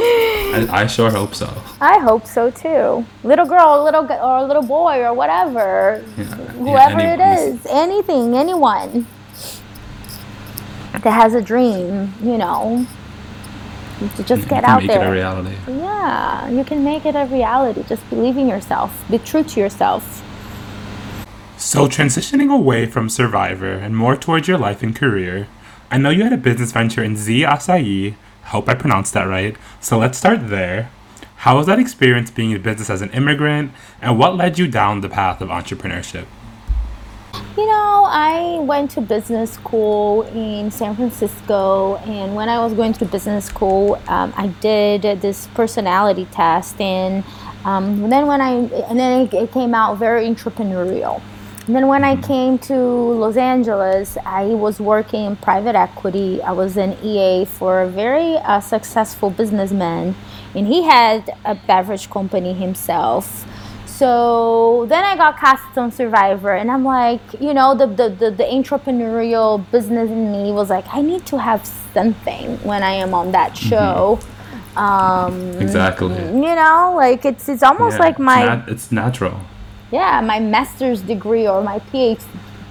I, I sure hope so. I hope so too. Little girl, little g- or little boy, or whatever, Yeah, whoever yeah, it is, anything, anyone that has a dream, you know, to just You get out make it a there. reality. Yeah, you can make it a reality. Just believe in yourself. Be true to yourself. So, transitioning away from Survivor and more towards your life and career, I know you had a business venture in Z Acai. Hope I pronounced that right. So, let's start there. How was that experience being in business as an immigrant, and what led you down the path of entrepreneurship? You know, I went to business school in San Francisco, and when I was going to business school, um, I did this personality test, and um, then when I and then it, it came out very entrepreneurial. And then when I came to Los Angeles, I was working in private equity. I was an EA for a very uh, successful businessman, and he had a beverage company himself. So then I got cast on Survivor, and I'm like, you know, the, the, the, the entrepreneurial business in me was like, I need to have something when I am on that show. Um, Exactly. you know, like it's it's almost Yeah, like my it's, nat- it's natural. Yeah my master's degree or my PhD,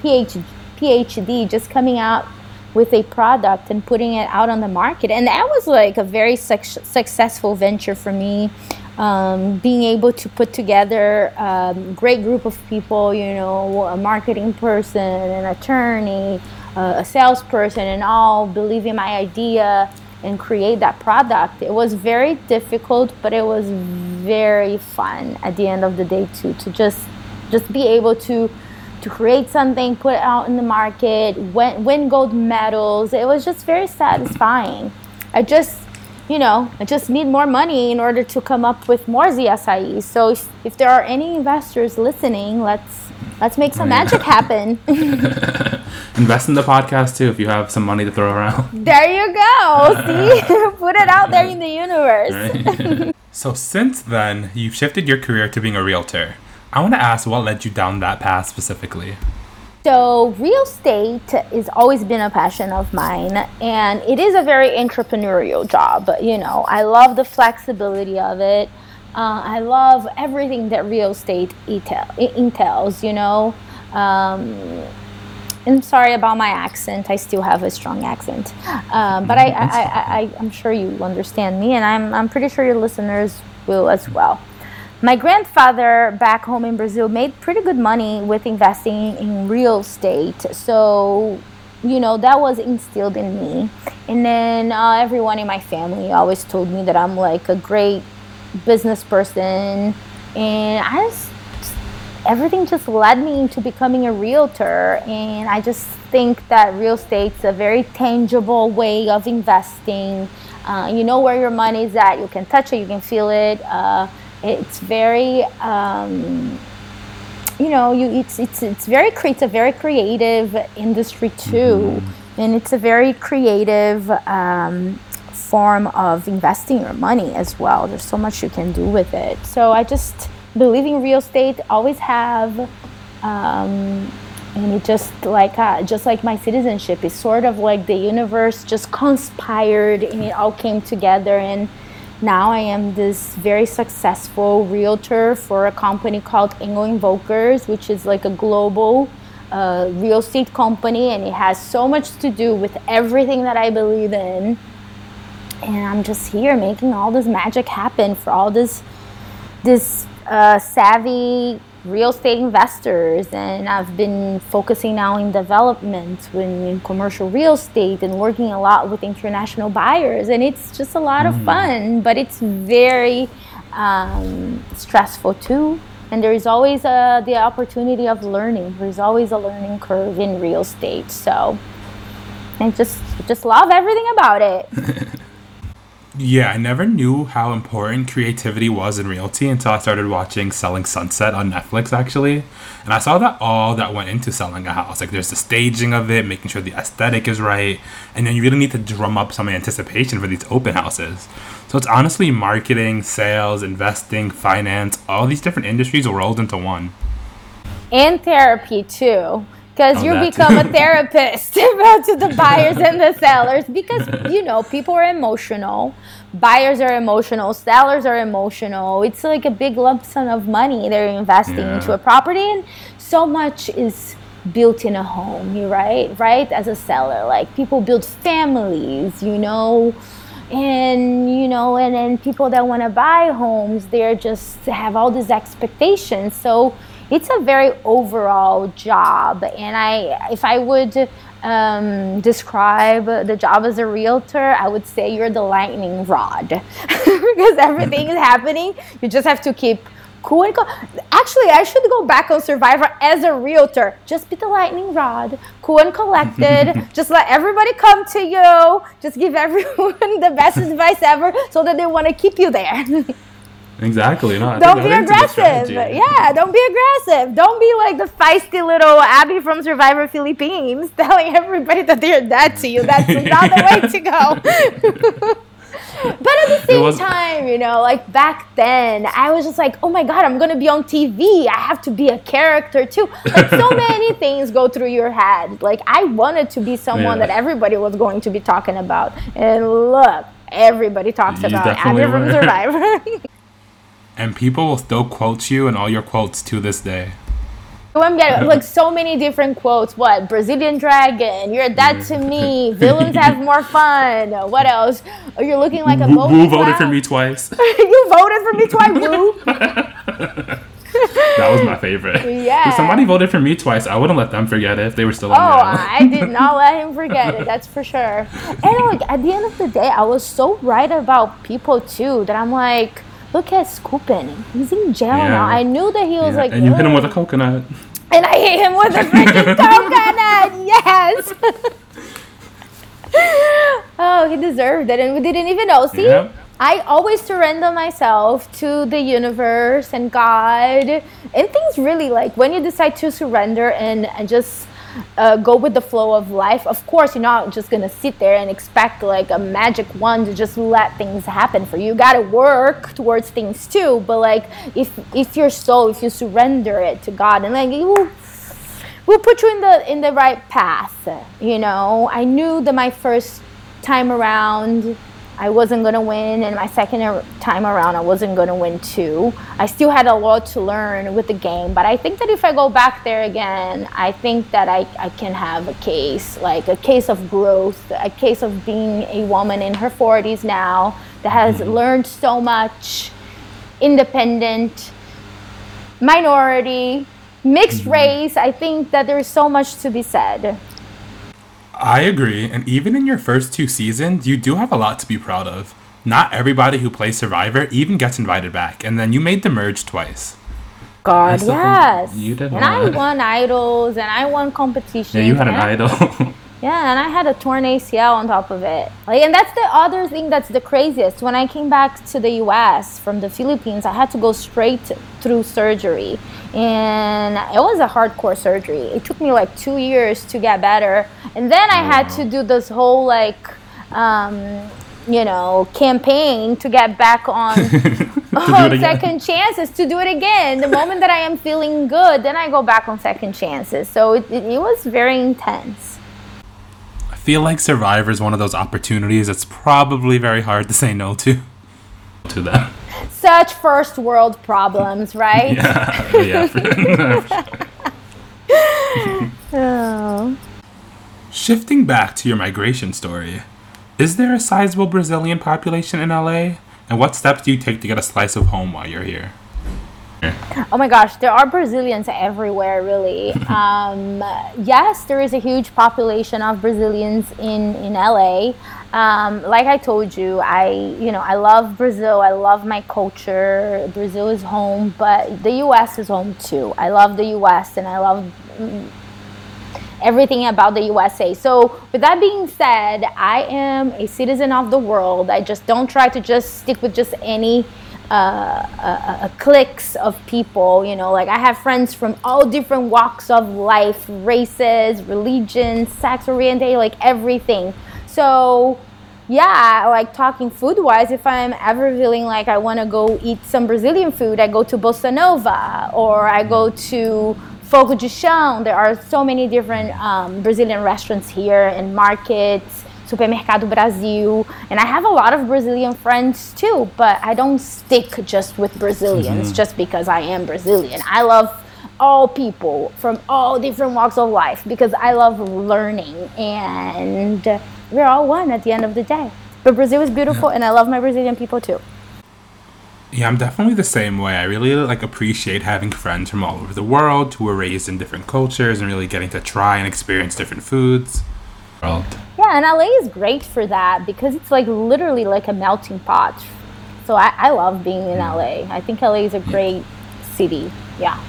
PhD PhD just coming out with a product and putting it out on the market. And that was like a very suc successful venture for me um, being able to put together a great group of people you know a marketing person an attorney uh, a salesperson and all believe in my idea and create that product it was very difficult but it was very fun at the end of the day too to just just be able to to create something put it out in the market win, win gold medals. It was just very satisfying. I just you know i just need more money in order to come up with more zsis so if, if there are any investors listening let's let's make some oh, magic happen Invest in the podcast too if you have some money to throw around. there you go see put it out there in the universe Right? so, since then, you've shifted your career to being a realtor. I want to ask what led you down that path specifically. So, real estate has always been a passion of mine, and it is a very entrepreneurial job. You know, I love the flexibility of it. Uh, I love everything that real estate entail- entails, you know. Um, I'm sorry about my accent. I still have a strong accent, um, but I, I, I, I'm sure you understand me, and I'm, I'm pretty sure your listeners will as well. My grandfather back home in Brazil made pretty good money with investing in real estate. So, you know, that was instilled in me. And then uh, everyone in my family always told me that I'm like a great business person. And I just, everything just led me into becoming a realtor. And I just think that real estate's a very tangible way of investing. Uh, you know where your money is at, you can touch it, you can feel it. Uh, it's very um, you know you it's it's it's very it's a very creative industry too and it's a very creative um, form of investing your money as well there's so much you can do with it so i just believe in real estate always have um, and it just like uh, just like my citizenship is sort of like the universe just conspired and it all came together and now I am this very successful realtor for a company called Engel & Völkers, which is like a global uh, real estate company, and it has so much to do with everything that I believe in. And I'm just here making all this magic happen for all this this uh, savvy real estate investors and I've been focusing now in development when in commercial real estate and working a lot with international buyers. And it's just a lot of fun but it's very um, stressful too. And there is always uh, the opportunity of learning. There's always a learning curve in real estate. So I just just love everything about it Yeah, I never knew how important creativity was in realty until I started watching Selling Sunset on Netflix, actually. And I saw that all that went into selling a house. Like, there's the staging of it, making sure the aesthetic is right, and then you really need to drum up some anticipation for these open houses. So it's honestly marketing, sales, investing, finance, all these different industries rolled into one. And therapy, too because Oh, you become a therapist to the buyers and the sellers. Because you know people are emotional. Buyers are emotional. Sellers are emotional. It's like a big lump sum of money they're investing Yeah. into a property. And so much is built in a home you right right? As a seller. Like people build families you know? And you know and then people that want to buy homes they're just have all these expectations. So it's a very overall job and i if i would um, describe the job as a realtor i would say you're the lightning rod. Because everything is happening you just have to keep cool and co- actually i should go back on survivor as a realtor. Just be the lightning rod cool and collected. Just let everybody come to you. Just give everyone the best advice ever so that they want to keep you there Exactly. No, don't be I think it's a good aggressive. Yeah, don't be aggressive. Don't be like the feisty little Abi from Survivor Philippines telling everybody that they're dead to you. That's not the way to go. but at the same was- time, you know, like back then, I was just like, oh my God, I'm going to be on TV. I have to be a character too. Like so many things go through your head. Like I wanted to be someone Yeah. that everybody was going to be talking about. And look, everybody talks You about Abi from. Survivor. And people will still quote you and all your quotes to this day. Oh, I'm getting like so many different quotes. What Brazilian dragon? You're dead to me. Villains have more fun. What else? Oh, you're looking like a Who, vote who voted for me twice? you voted for me twice, Woo. that was my favorite. Yeah. If somebody voted for me twice, I wouldn't let them forget it if they were still Oh, on the. I did not let him forget it. That's for sure. And like at the end of the day, I was so right about people too that I'm like, look at Skupin. He's in jail Yeah. now. I knew that he was Yeah, like, and you hit him with a coconut. and I hit him with a freaking coconut. Yes. oh, he deserved it, and we didn't even know. See, Yeah. I always surrender myself to the universe and God, and things really like when you decide to surrender and, and just. Uh, go with the flow of life. Of course, you're not just gonna sit there and expect like a magic wand to just let things happen for you. You gotta work towards things too. But like, if if your soul, if you surrender it to God, and like, will will put you in the in the right path you know i knew that my first time around i wasn't going to win and my second time around i wasn't going to win too i still had a lot to learn with the game but i think that if i go back there again i think that i, I can have a case like a case of growth a case of being a woman in her 40s now that has mm-hmm. learned so much independent minority, mixed mm-hmm. race. I think that there's so much to be said. I agree, and even in your first two seasons, you do have a lot to be proud of. Not everybody who plays Survivor even gets invited back, and then you made the merge twice. God, I still think yes. you did and I won idols, and I won competitions. Yeah, you had an idol. Yeah, and I had a torn ACL on top of it. Like, and that's the other thing that's the craziest. When I came back to the U.S. from the Philippines, I had to go straight through surgery, and it was a hardcore surgery. It took me like two years to get better, and then I had to do this whole like, um, you know, campaign to get back on To do on it again. second chances to do it again. The moment that I am feeling good, then I go back on second chances. So it, it, it was very intense. I feel like Survivor is one of those opportunities that's probably very hard to say no to. To them. Such first world problems, right? Yeah, yeah. for- Oh. Shifting back to your migration story, is there a sizable Brazilian population in LA? And what steps do you take to get a slice of home while you're here? Oh my gosh, there are Brazilians everywhere, really. um, yes, there is a huge population of Brazilians in in LA. Um, like I told you, I you know I love Brazil. I love my culture. Brazil is home, but the U.S. is home too. I love the U.S. and I love everything about the USA. So, with that being said, I am a citizen of the world. I just don't try to just stick with just any uh, uh, cliques of people. You know, like I have friends from all different walks of life, races, religions, sex oriented, like everything. So, yeah, like talking food wise, if I'm ever feeling like I want to go eat some Brazilian food, I go to Bossa Nova or I go to Fogo de Chão. There are so many different um, Brazilian restaurants here and markets, Supermercado Brasil. And I have a lot of Brazilian friends too, but I don't stick just with Brazilians mm-hmm. just because I am Brazilian. I love all people from all different walks of life because I love learning and we're all one at the end of the day. But Brazil is beautiful, yeah. and I love my Brazilian people too. Yeah, I'm definitely the same way. I really like appreciate having friends from all over the world who were raised in different cultures and really getting to try and experience different foods. World. Yeah, and LA is great for that because it's like literally like a melting pot. So I, I love being in mm. LA. I think LA is a great yeah. city. Yeah.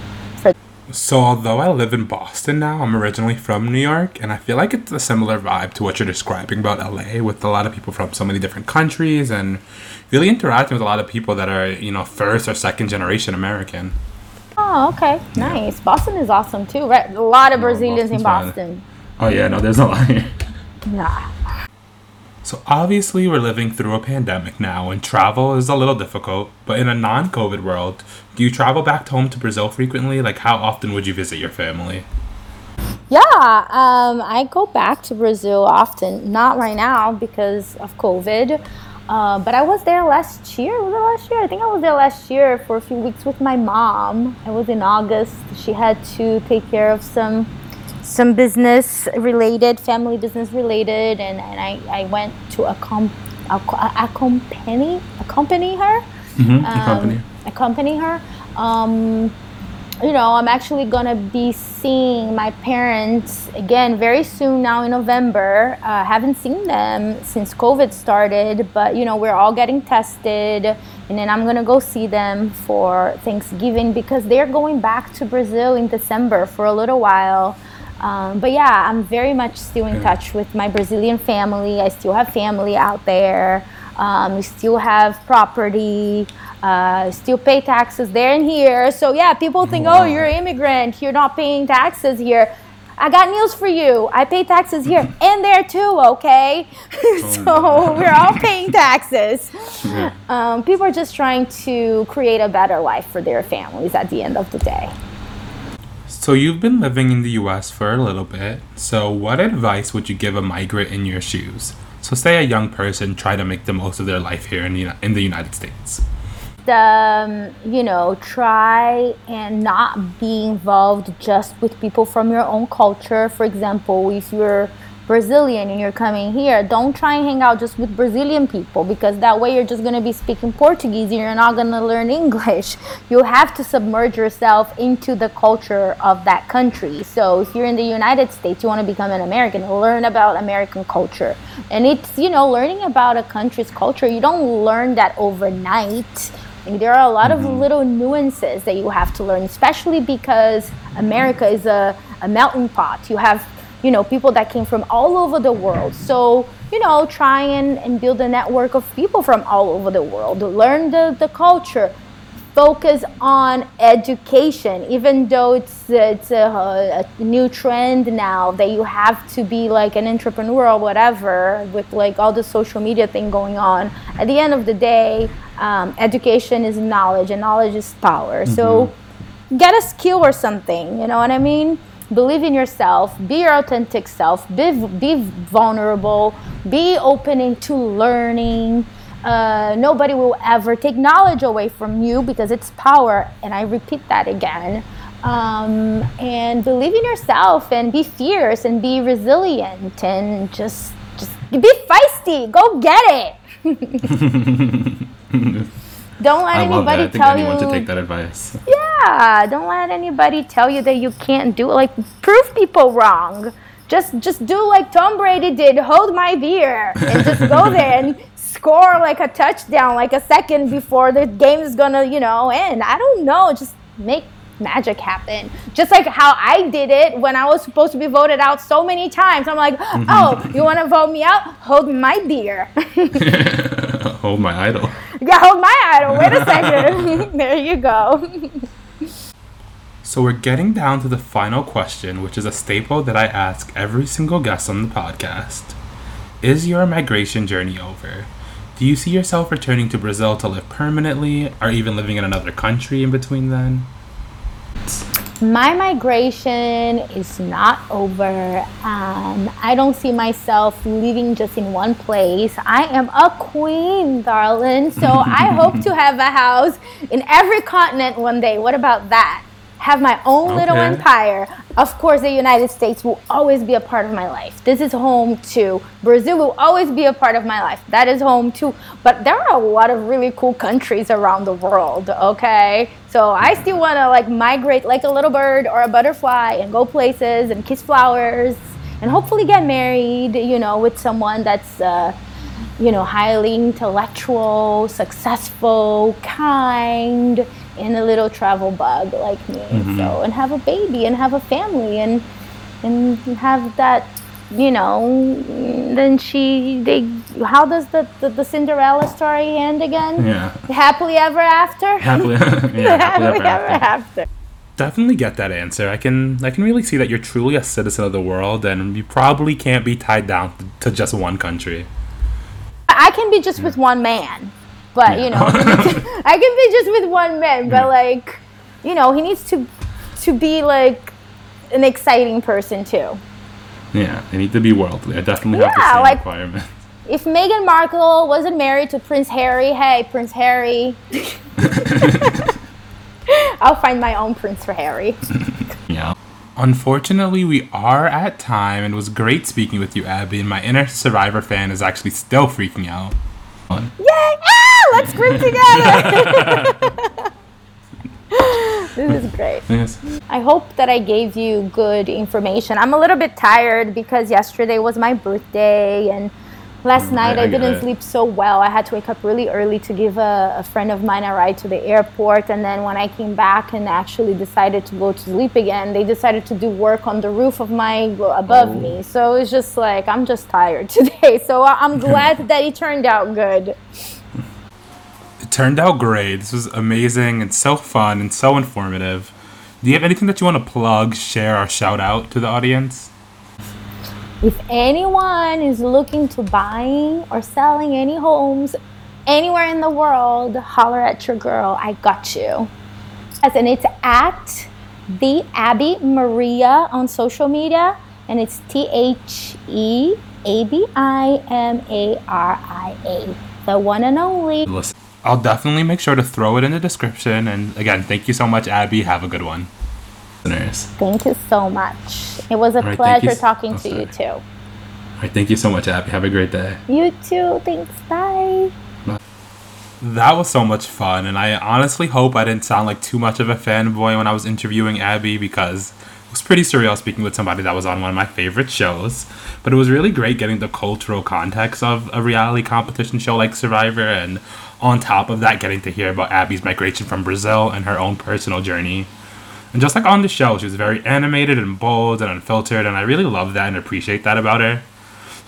So, although I live in Boston now, I'm originally from New York, and I feel like it's a similar vibe to what you're describing about LA, with a lot of people from so many different countries and really interacting with a lot of people that are, you know, first or second generation American. Oh, okay. Nice. Yeah. Boston is awesome too, right? A lot of Brazilians in Boston. Oh, yeah, no, there's a lot here. Yeah. So obviously we're living through a pandemic now and travel is a little difficult, but in a non-COVID world, do you travel back home to Brazil frequently? Like how often would you visit your family? Yeah, um, I go back to Brazil often. Not right now because of COVID, uh, but I was there last year. Was it last year? I think I was there last year for a few weeks with my mom. I was in August. She had to take care of some some business related, family business related, and, and I, I went to accom- accompany accompany her, mm-hmm. um, accompany. accompany her. Um, you know, I'm actually gonna be seeing my parents again very soon now in November. Uh, haven't seen them since COVID started, but you know, we're all getting tested, and then I'm gonna go see them for Thanksgiving because they're going back to Brazil in December for a little while. Um, but yeah, I'm very much still in touch with my Brazilian family. I still have family out there. Um, we still have property. Uh, still pay taxes there and here. So yeah, people think, oh, you're an immigrant. You're not paying taxes here. I got news for you. I pay taxes here and there too, okay? so we're all paying taxes. Um, people are just trying to create a better life for their families at the end of the day. So you've been living in the US for a little bit. So what advice would you give a migrant in your shoes? So say a young person try to make the most of their life here in the, in the United States. Um, you know, try and not be involved just with people from your own culture. For example, if you're Brazilian and you're coming here, don't try and hang out just with Brazilian people because that way you're just going to be speaking Portuguese and you're not going to learn English. You have to submerge yourself into the culture of that country. So if you're in the United States, you want to become an American, learn about American culture. And it's, you know, learning about a country's culture, you don't learn that overnight. There are a lot mm-hmm. of little nuances that you have to learn, especially because America is a, a melting pot. You have you know people that came from all over the world. So you know try and, and build a network of people from all over the world. Learn the, the culture. Focus on education. Even though it's it's a, a, new trend now that you have to be like an entrepreneur or whatever with like all the social media thing going on at the end of the day um, education is knowledge and knowledge is power. Mm-hmm. so get a skill or something you know what i mean believe in yourself, be your authentic self, be, be vulnerable, be open to learning. Uh, nobody will ever take knowledge away from you because it's power. And I repeat that again. Um, and believe in yourself and be fierce and be resilient and just just be feisty. Go get it. Don't let I anybody love that. I think tell you to take that advice. Yeah, don't let anybody tell you that you can't do it. Like prove people wrong. Just just do like Tom Brady did. Hold my beer and just go there and score like a touchdown like a second before the game is gonna you know end. I don't know. Just make magic happen. Just like how I did it when I was supposed to be voted out so many times. I'm like, oh, you want to vote me out? Hold my beer. Hold my idol. Yeah, hold my idol. Wait a second. there you go. So we're getting down to the final question, which is a staple that I ask every single guest on the podcast. Is your migration journey over? Do you see yourself returning to Brazil to live permanently, or even living in another country in between then? My migration is not over. Um, I don't see myself living just in one place. I am a queen, darling. So I hope to have a house in every continent one day. What about that? have my own little empire. Of course, the United States will always be a part of my life. This is home too. Brazil will always be a part of my life. That is home too. But there are a lot of really cool countries around the world, okay? So I still want to like migrate like a little bird or a butterfly and go places and kiss flowers and hopefully get married, you know, with someone that's uh, you know, highly intellectual, successful, kind, and a little travel bug like me. Mm-hmm. So and have a baby and have a family and and have that you know then she they how does the, the, the cinderella story end again? Yeah. Happily ever after? Happily, yeah, happily, ever, ever after. after. Definitely get that answer. I can i can really see that you're truly a citizen of the world and you probably can't be tied down to just one country. I can be just with one man but yeah. you know, I can be just with one man, but like, you know, he needs to to be like an exciting person too. Yeah, they need to be worldly. I definitely have the same like, requirement. If Meghan Markle wasn't married to Prince Harry, hey, Prince Harry. I'll find my own Prince for Harry. yeah. Unfortunately, we are at time, and it was great speaking with you, Abi. And my inner Survivor fan is actually still freaking out. Yay! Ah! Let's group together. this is great. Yes. I hope that I gave you good information. I'm a little bit tired because yesterday was my birthday and last mm, night I, I didn't it. sleep so well. I had to wake up really early to give a, a, friend of mine a ride to the airport. And then when I came back and actually decided to go to sleep again, they decided to do work on the roof of my above oh. me. So it's just like I'm just tired today. So I'm glad that it turned out good turned out great. This was amazing and so fun and so informative. Do you have anything that you want to plug, share, or shout out to the audience? If anyone is looking to buying or selling any homes anywhere in the world, holler at your girl. I got you. Yes, and it's at the Abi Maria on social media, and it's T H E A B I M A R I A, the one and only. Listen. I'll definitely make sure to throw it in the description. And again, thank you so much, Abi. Have a good one. Listeners. Thank you so much. It was a right, pleasure talking oh, to you too. All right, thank you so much, Abi. Have a great day. You too. Thanks. Bye. That was so much fun, and I honestly hope I didn't sound like too much of a fanboy when I was interviewing Abi because it was pretty surreal speaking with somebody that was on one of my favorite shows. But it was really great getting the cultural context of a reality competition show like Survivor and on top of that, getting to hear about Abi's migration from Brazil and her own personal journey. And just like on the show, she was very animated and bold and unfiltered, and I really love that and appreciate that about her.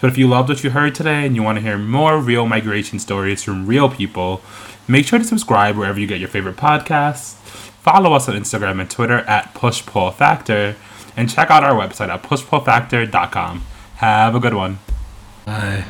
But if you loved what you heard today and you want to hear more real migration stories from real people, make sure to subscribe wherever you get your favorite podcasts. Follow us on Instagram and Twitter at PushPullFactor, and check out our website at pushpullfactor.com. Have a good one. Bye.